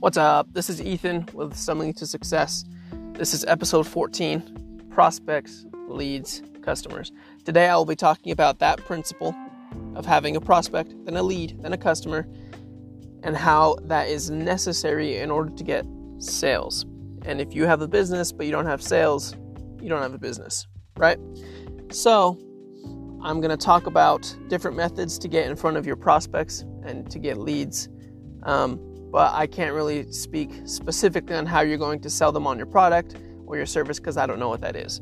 What's up? This is Ethan with Stumbling to Success. This is episode 14 Prospects, Leads, Customers. Today I will be talking about that principle of having a prospect, then a lead, then a customer, and how that is necessary in order to get sales. And if you have a business but you don't have sales, you don't have a business, right? So, I'm going to talk about different methods to get in front of your prospects and to get leads. Um, but I can't really speak specifically on how you're going to sell them on your product or your service because I don't know what that is.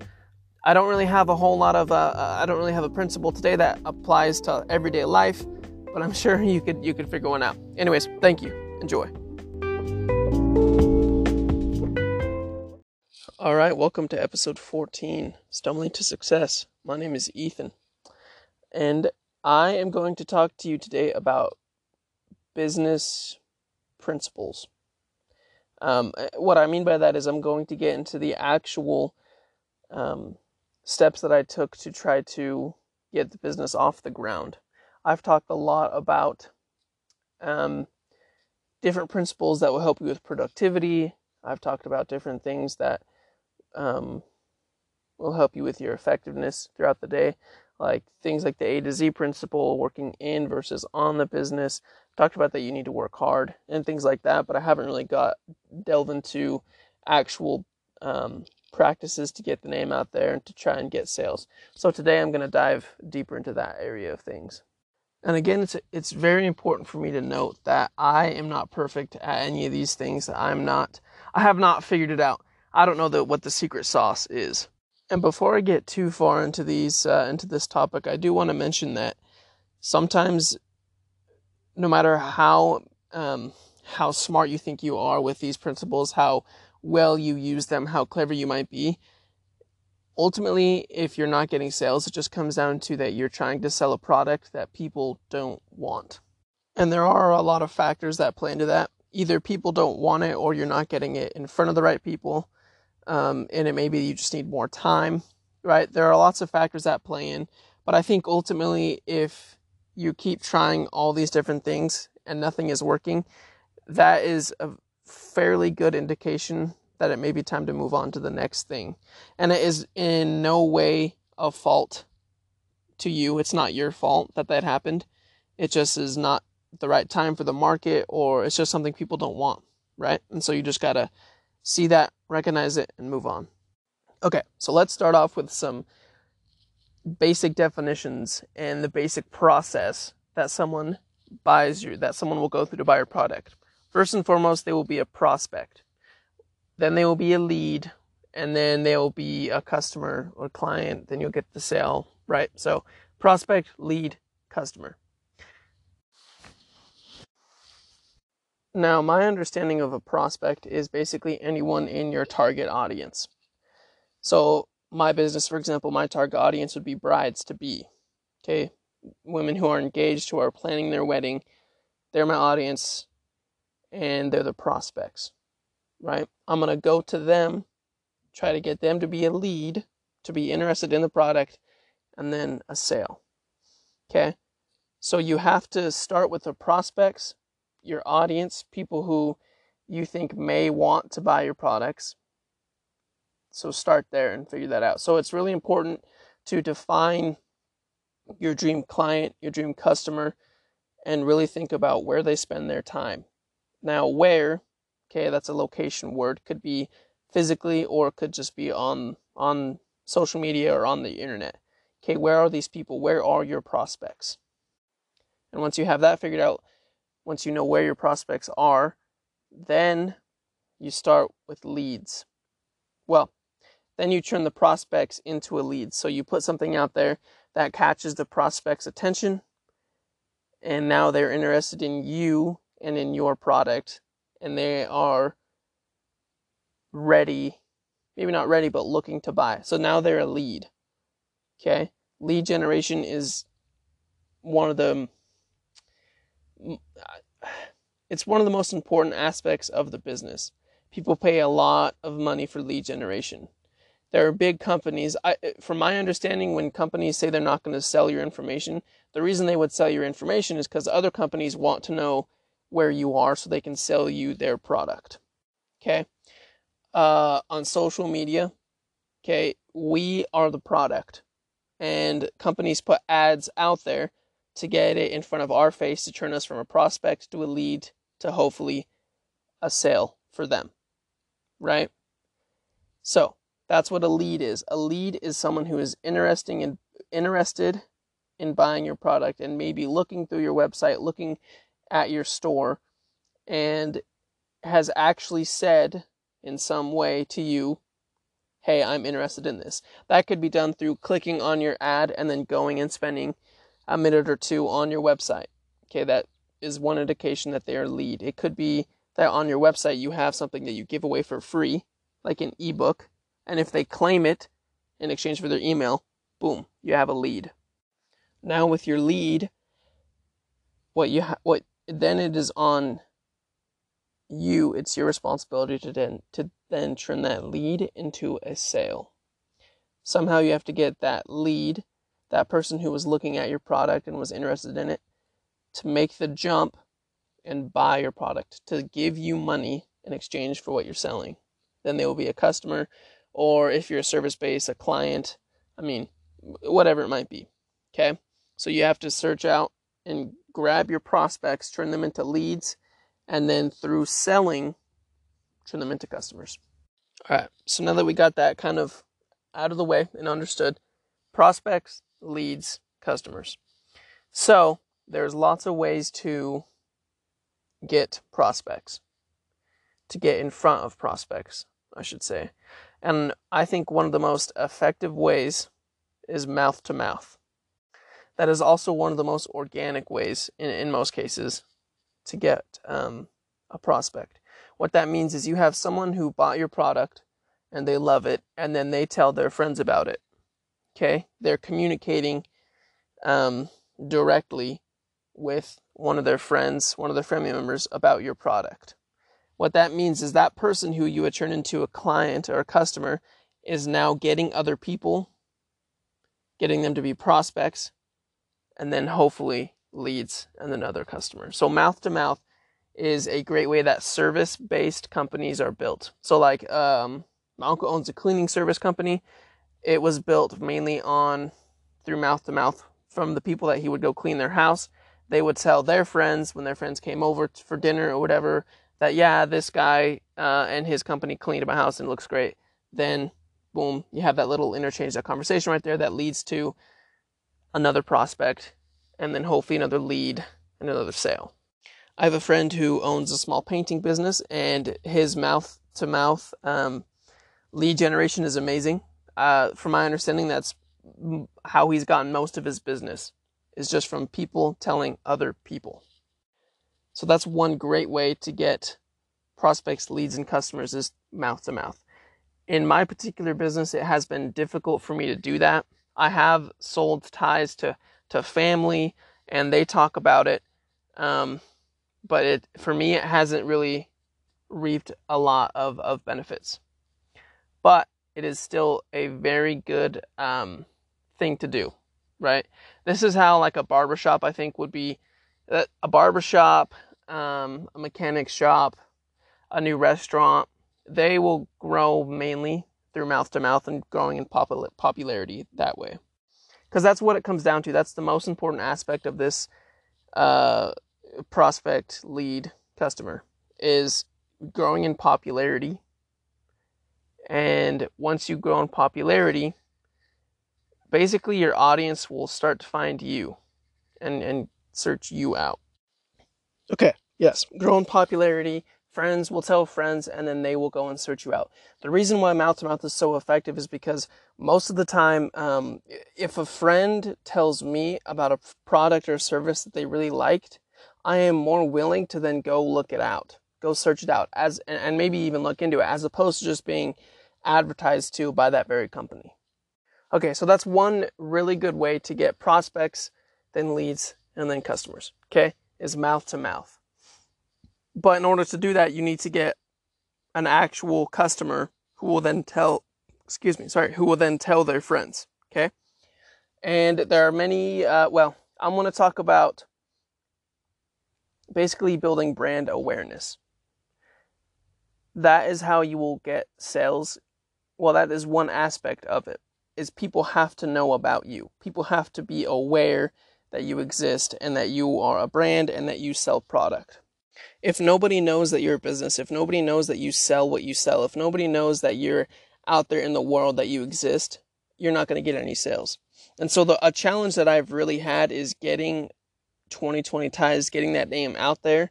I don't really have a whole lot of uh, uh, I don't really have a principle today that applies to everyday life, but I'm sure you could you could figure one out. Anyways, thank you. Enjoy. All right, welcome to episode 14, Stumbling to Success. My name is Ethan, and I am going to talk to you today about business principles. Um, what I mean by that is I'm going to get into the actual um, steps that I took to try to get the business off the ground. I've talked a lot about um, different principles that will help you with productivity. I've talked about different things that um, will help you with your effectiveness throughout the day, like things like the A to Z principle, working in versus on the business. Talked about that you need to work hard and things like that, but I haven't really got delved into actual um, practices to get the name out there and to try and get sales. So today I'm going to dive deeper into that area of things. And again, it's it's very important for me to note that I am not perfect at any of these things. I'm not. I have not figured it out. I don't know the, what the secret sauce is. And before I get too far into these uh, into this topic, I do want to mention that sometimes, no matter how um, how smart you think you are with these principles, how well you use them, how clever you might be, ultimately, if you're not getting sales, it just comes down to that you're trying to sell a product that people don't want. And there are a lot of factors that play into that. Either people don't want it, or you're not getting it in front of the right people um, and it maybe you just need more time, right? There are lots of factors that play in, but I think ultimately, if you keep trying all these different things and nothing is working, that is a fairly good indication that it may be time to move on to the next thing. And it is in no way a fault to you. It's not your fault that that happened. It just is not the right time for the market or it's just something people don't want, right? And so you just got to see that, recognize it, and move on. Okay, so let's start off with some basic definitions and the basic process that someone buys you, that someone will go through to buy your product. First and foremost, they will be a prospect. Then they will be a lead, and then they will be a customer or client. Then you'll get the sale, right? So, prospect, lead, customer. Now, my understanding of a prospect is basically anyone in your target audience. So, my business, for example, my target audience would be brides to be. Okay, women who are engaged, who are planning their wedding, they're my audience and they're the prospects, right? I'm going to go to them, try to get them to be a lead, to be interested in the product, and then a sale. Okay, so you have to start with the prospects your audience, people who you think may want to buy your products. So start there and figure that out. So it's really important to define your dream client, your dream customer, and really think about where they spend their time. Now, where, okay, that's a location word, could be physically or it could just be on on social media or on the internet. Okay, where are these people? Where are your prospects? And once you have that figured out, once you know where your prospects are, then you start with leads. Well, then you turn the prospects into a lead. So you put something out there that catches the prospect's attention, and now they're interested in you and in your product, and they are ready, maybe not ready, but looking to buy. So now they're a lead. Okay? Lead generation is one of the it's one of the most important aspects of the business. People pay a lot of money for lead generation. There are big companies. I, from my understanding, when companies say they're not going to sell your information, the reason they would sell your information is because other companies want to know where you are so they can sell you their product. Okay. Uh, on social media, okay, we are the product. And companies put ads out there to get it in front of our face to turn us from a prospect to a lead to hopefully a sale for them. Right? So that's what a lead is. A lead is someone who is interesting and interested in buying your product and maybe looking through your website, looking at your store, and has actually said in some way to you, Hey, I'm interested in this. That could be done through clicking on your ad and then going and spending a minute or two on your website. Okay, that is one indication that they are a lead. It could be that on your website you have something that you give away for free, like an ebook, and if they claim it in exchange for their email, boom, you have a lead. Now with your lead, what you ha- what then it is on you, it's your responsibility to then to then turn that lead into a sale. Somehow you have to get that lead, that person who was looking at your product and was interested in it, to make the jump and buy your product, to give you money in exchange for what you're selling. Then they will be a customer, or if you're a service based, a client. I mean, whatever it might be. Okay? So you have to search out and grab your prospects, turn them into leads, and then through selling, turn them into customers. All right. So now that we got that kind of out of the way and understood, prospects, leads, customers. So there's lots of ways to get prospects, to get in front of prospects, I should say. And I think one of the most effective ways is mouth to mouth. That is also one of the most organic ways, in, in most cases, to get um, a prospect. What that means is you have someone who bought your product and they love it, and then they tell their friends about it. Okay? They're communicating um, directly with one of their friends, one of their family members about your product. What that means is that person who you would turn into a client or a customer is now getting other people, getting them to be prospects, and then hopefully leads and then other customers. So mouth to mouth is a great way that service based companies are built. So like um, my uncle owns a cleaning service company. It was built mainly on through mouth to mouth from the people that he would go clean their house. They would tell their friends when their friends came over for dinner or whatever that yeah, this guy uh, and his company cleaned up my house and looks great. Then boom, you have that little interchange, that conversation right there that leads to another prospect and then hopefully another lead and another sale. I have a friend who owns a small painting business, and his mouth to mouth lead generation is amazing. Uh, from my understanding, that's how he's gotten most of his business is just from people telling other people. So that's one great way to get prospects, leads, and customers is mouth to mouth. In my particular business, it has been difficult for me to do that. I have sold ties to to family, and they talk about it. Um, but it for me, it hasn't really reaped a lot of of benefits. But it is still a very good um, thing to do, right? This is how like a barbershop I think would be a barbershop, um, a mechanic shop, a new restaurant. They will grow mainly through mouth to mouth and growing in popularity that way because that's what it comes down to. That's the most important aspect of this uh, prospect lead customer is growing in popularity. And once you grow in popularity, basically your audience will start to find you and, and search you out. Okay, yes, grow in popularity, friends will tell friends and then they will go and search you out. The reason why mouth to mouth is so effective is because most of the time, um, if a friend tells me about a product or service that they really liked, I am more willing to then go look it out, go search it out as, and maybe even look into it as opposed to just being advertised to by that very company. Okay, so that's one really good way to get prospects, then leads, and then customers. Okay, is mouth to mouth. But in order to do that, you need to get an actual customer who will then tell, excuse me, sorry, who will then tell their friends. Okay. And there are many, uh, well, I'm going to talk about basically building brand awareness. That is how you will get sales. Well, that is one aspect of it. Is people have to know about you. People have to be aware that you exist and that you are a brand and that you sell product. If nobody knows that you're a business, if nobody knows that you sell what you sell, if nobody knows that you're out there in the world that you exist, you're not going to get any sales. And so the a challenge that I've really had is getting 2020 ties, getting that name out there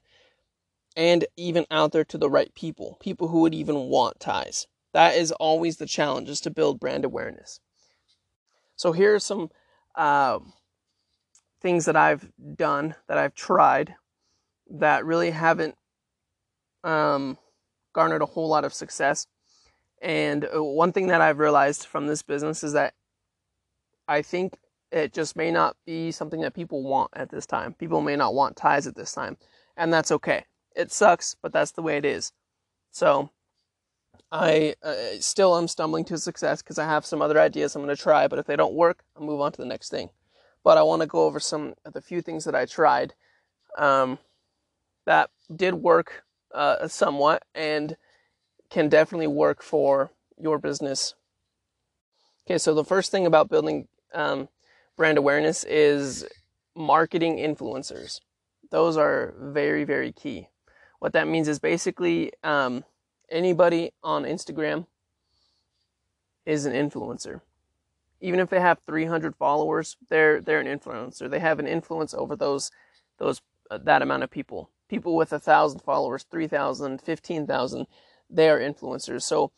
and even out there to the right people, people who would even want ties. That is always the challenge is to build brand awareness. So here are some uh, things that I've done, that I've tried, that really haven't um, garnered a whole lot of success. And uh, one thing that I've realized from this business is that I think it just may not be something that people want at this time. People may not want ties at this time, and that's okay. It sucks, but that's the way it is. So, I uh, still am stumbling to success because I have some other ideas I'm going to try, but if they don't work, I'll move on to the next thing. But I want to go over some of the few things that I tried um, that did work uh, somewhat and can definitely work for your business. Okay, so the first thing about building um, brand awareness is marketing influencers. Those are very, very key. What that means is basically um, anybody on Instagram is an influencer. Even if they have 300 followers, they're they're an influencer. They have an influence over those those uh, that amount of people. People with a thousand followers, 3,000, 15,000, they are influencers. So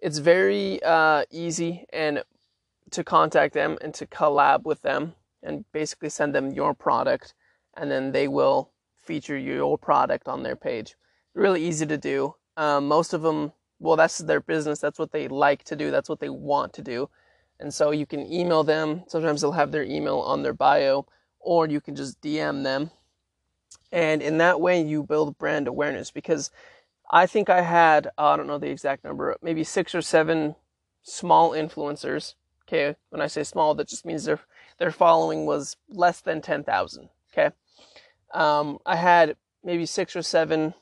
it's very uh, easy and to contact them and to collab with them and basically send them your product and then they will feature your product on their page. Really easy to do. Um, most of them, well, that's their business. That's what they like to do. That's what they want to do. And so you can email them. Sometimes they'll have their email on their bio, or you can just DM them. And in that way, you build brand awareness because I think I had, I don't know the exact number, maybe six or seven small influencers Okay, when I say small, that just means their their following was less than ten thousand. Okay, um, I had maybe six or seven.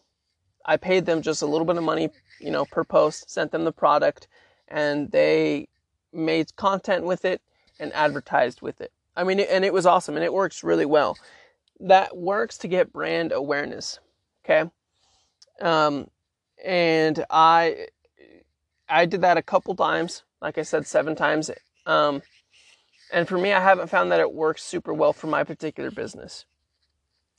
I paid them just a little bit of money, you know, per post. Sent them the product, and they made content with it and advertised with it. I mean, and it was awesome, and it works really well. That works to get brand awareness. Okay, um, and I I did that a couple times. Like I said, seven times um, and for me, I haven't found that it works super well for my particular business.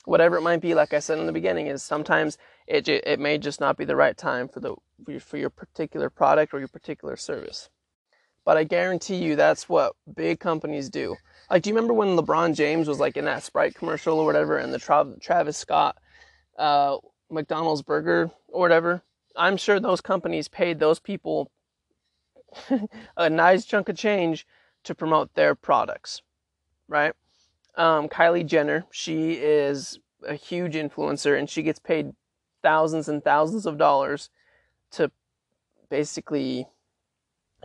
Whatever it might be, like I said in the beginning, is sometimes it it may just not be the right time for the for your particular product or your particular service. But I guarantee you, that's what big companies do. Like, do you remember when LeBron James was like in that Sprite commercial or whatever, and the Tra- Travis Scott uh, McDonald's burger or whatever? I'm sure those companies paid those people a nice chunk of change to promote their products, right? Um, Kylie Jenner, she is a huge influencer and she gets paid thousands and thousands of dollars to basically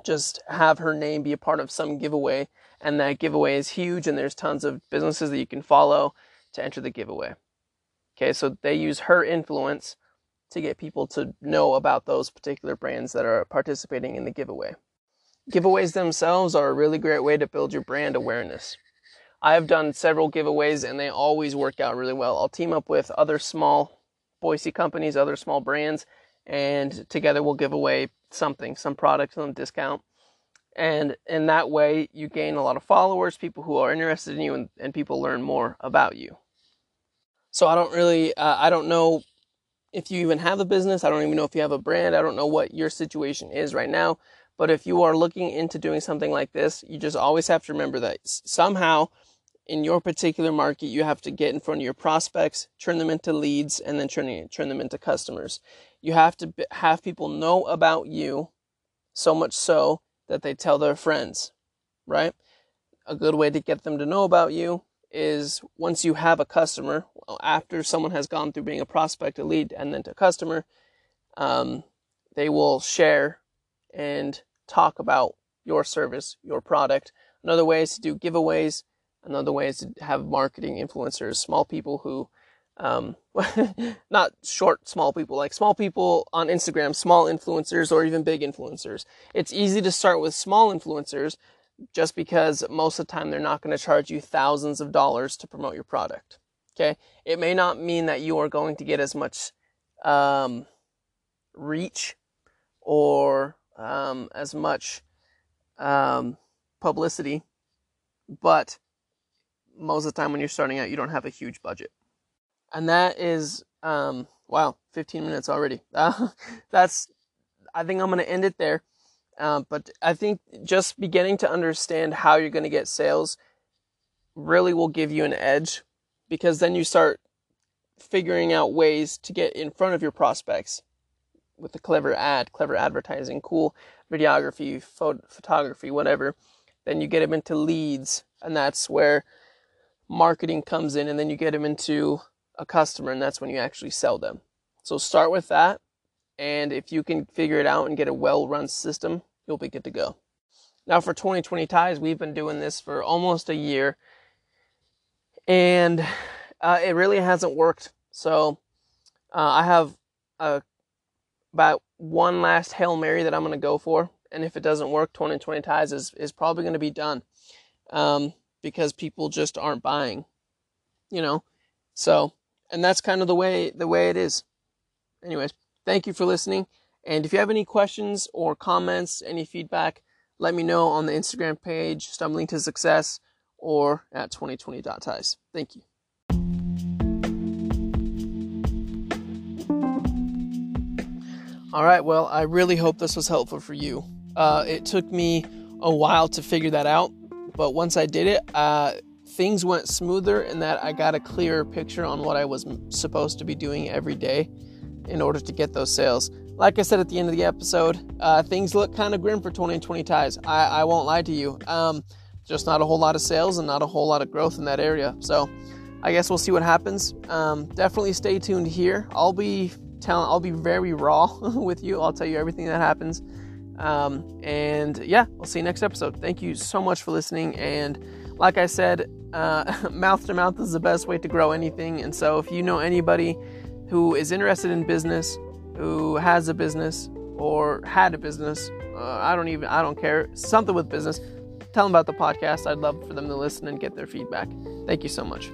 just have her name be a part of some giveaway. And that giveaway is huge, and there's tons of businesses that you can follow to enter the giveaway. Okay, so they use her influence to get people to know about those particular brands that are participating in the giveaway. Giveaways themselves are a really great way to build your brand awareness. I have done several giveaways and they always work out really well. I'll team up with other small Boise companies, other small brands, and together we'll give away something, some product, some discount. And in that way, you gain a lot of followers, people who are interested in you, and, and people learn more about you. So I don't really, uh, I don't know if you even have a business. I don't even know if you have a brand. I don't know what your situation is right now. But if you are looking into doing something like this, you just always have to remember that somehow in your particular market, you have to get in front of your prospects, turn them into leads, and then turn, turn them into customers. You have to have people know about you so much so that they tell their friends, right? A good way to get them to know about you is once you have a customer, after someone has gone through being a prospect, a lead, and then to customer, um, they will share and talk about your service, your product. Another way is to do giveaways. Another way is to have marketing influencers, small people who um, not short, small people, like small people on Instagram, small influencers, or even big influencers. It's easy to start with small influencers just because most of the time they're not going to charge you thousands of dollars to promote your product. Okay. It may not mean that you are going to get as much um, reach or um, as much um, publicity, but most of the time when you're starting out, you don't have a huge budget. And that is um, wow 15 minutes already. Uh, that's i think i'm going to end it there. Uh, but i think just beginning to understand how you're going to get sales really will give you an edge because then you start figuring out ways to get in front of your prospects with a clever ad clever advertising cool videography phot- photography whatever. Then you get them into leads and that's where marketing comes in and then you get them into a customer, and that's when you actually sell them. So start with that, and if you can figure it out and get a well run system, you'll be good to go. Now, for 2020 ties, we've been doing this for almost a year, and uh, it really hasn't worked. So uh, I have a, about one last Hail Mary that I'm going to go for. And if it doesn't work, 2020 ties is, is probably going to be done um, because people just aren't buying, you know. So and that's kind of the way the way it is. Anyways, thank you for listening. And if you have any questions or comments, any feedback, let me know on the Instagram page, Stumbling to Success, or at 2020.ties. Thank you. All right, well, I really hope this was helpful for you. Uh, it took me a while to figure that out, but once I did it, uh, things went smoother in that I got a clearer picture on what I was supposed to be doing every day in order to get those sales. Like I said at the end of the episode, uh, things look kind of grim for 2020 ties. I, I won't lie to you. Um, just not a whole lot of sales and not a whole lot of growth in that area. So I guess we'll see what happens. Um, definitely stay tuned here. I'll be telling, I'll be very raw with you. I'll tell you everything that happens. Um, and yeah, we'll see you next episode. Thank you so much for listening. And like I said, uh, mouth to mouth is the best way to grow anything. And so, if you know anybody who is interested in business, who has a business or had a business, uh, I don't even, I don't care, something with business, tell them about the podcast. I'd love for them to listen and get their feedback. Thank you so much.